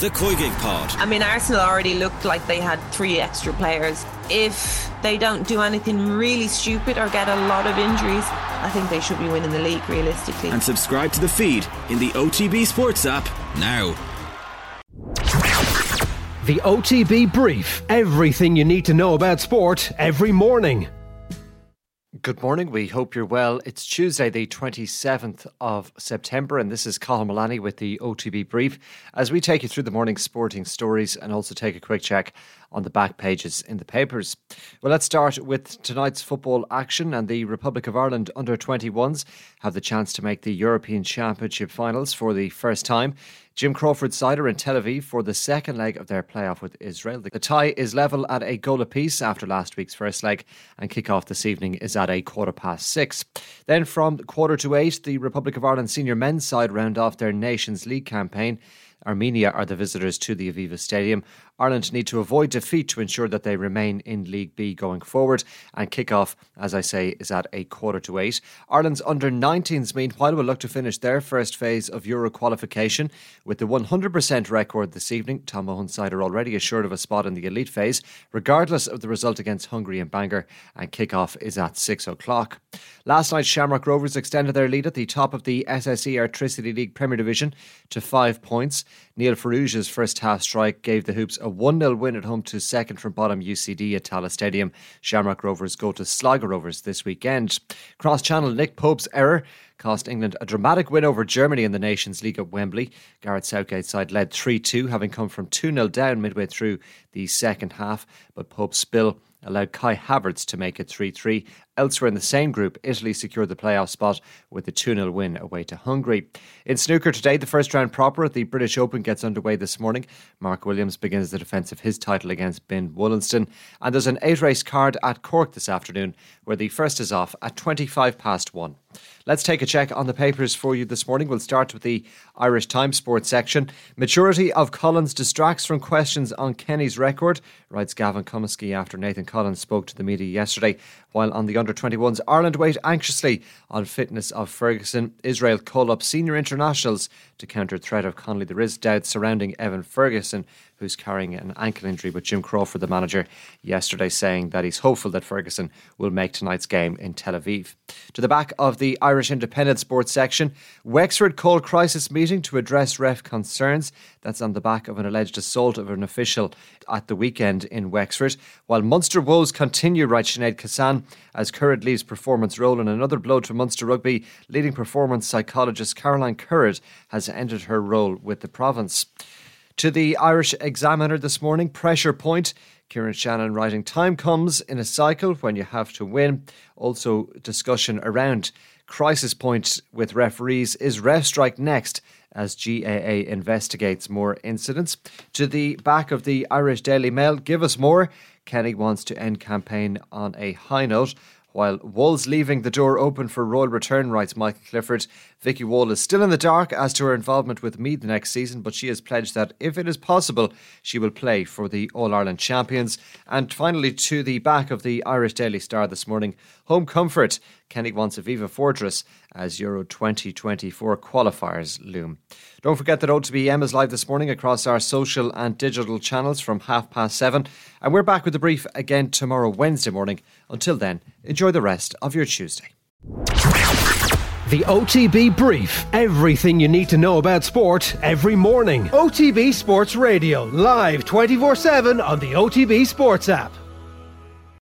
the Koigig Pod. I mean, Arsenal already looked like they had three extra players. If they don't do anything really stupid or get a lot of injuries, I think they should be winning the league realistically. And subscribe to the feed in the OTB Sports app now. The OTB Brief. Everything you need to know about sport every morning. Good morning. We hope you're well. It's Tuesday, the 27th of September, and this is Cathal Mullaney with the OTB Brief as we take you through the morning sporting stories and also take a quick check on the back pages in the papers. Well, let's start with tonight's football action, and the Republic of Ireland under 21s have the chance to make the European Championship finals for the first time. Jim Crawford's side are in Tel Aviv for the second leg of their playoff with Israel. The tie is level at a goal apiece after last week's first leg, and kick-off this evening is at a quarter past six. Then from quarter to eight, the Republic of Ireland senior men's side round off their Nations League campaign. Armenia are the visitors to the Aviva Stadium. Ireland need to avoid defeat to ensure that they remain in League B going forward. And kick-off, as I say, is at a quarter to eight. Ireland's under 19s, meanwhile, will look to finish their first phase of Euro qualification with the 100% record this evening. Tom Mohan's side are already assured of a spot in the elite phase, regardless of the result against Hungary and Bangor. And kick-off is at six o'clock. Last night, Shamrock Rovers extended their lead at the top of the SSE Airtricity League Premier Division to five points. Neil Farrugia's first half strike gave the Hoops a 1 0 win at home to second from bottom UCD at Tallaght Stadium. Shamrock Rovers go to Sligo Rovers this weekend. Cross channel Nick Pope's error cost England a dramatic win over Germany in the Nations League at Wembley. Gareth Southgate's side led 3 2, having come from 2 0 down midway through the second half, but Pope's spill allowed Kai Havertz to make it 3 3. Elsewhere in the same group, Italy secured the playoff spot with a 2 0 win away to Hungary. In snooker today, the first round proper at the British Open gets underway this morning. Mark Williams begins the defence of his title against Ben Woollaston. And there's an eight race card at Cork this afternoon, where the first is off at 25 past 1. Let's take a check on the papers for you this morning. We'll start with the Irish Times Sports section. Maturity of Collins distracts from questions on Kenny's record, writes Gavin Cummiskey after Nathan Collins spoke to the media yesterday. While on the under 21s, Ireland wait anxiously on fitness of Ferguson. Israel call up senior internationals to counter threat of Connolly. There is doubt surrounding Evan Ferguson, who's carrying an ankle injury, but Jim Crawford, the manager, yesterday saying that he's hopeful that Ferguson will make tonight's game in Tel Aviv. To the back of the Irish Independent Sports section, Wexford called crisis meeting to address ref concerns. That's on the back of an alleged assault of an official at the weekend in Wexford. While Munster woes continue, writes Sinead Kissane, as Currid leaves performance role in another blow to Munster rugby, leading performance psychologist Caroline Currid has ended her role with the province. To the Irish Examiner this morning, pressure point. Kieran Shannon writing, Time comes in a cycle when you have to win. Also, discussion around crisis point with referees. Is ref strike next? As GAA investigates more incidents. To the back of the Irish Daily Mail, give us more. Kenny wants to end campaign on a high note. While Wall's leaving the door open for royal return, writes Michael Clifford. Vikki Wall is still in the dark as to her involvement with Meath next season, but she has pledged that if it is possible, she will play for the All Ireland champions. And finally, to the back of the Irish Daily Star this morning, home comfort. Kenny wants Aviva Fortress as Euro 2024 qualifiers loom. Don't forget that OTB AM is live this morning across our social and digital channels from half past seven. And we're back with the brief again tomorrow, Wednesday morning. Until then, enjoy the rest of your Tuesday. The OTB Brief. Everything you need to know about sport every morning. OTB Sports Radio. Live 24 7 on the OTB Sports app.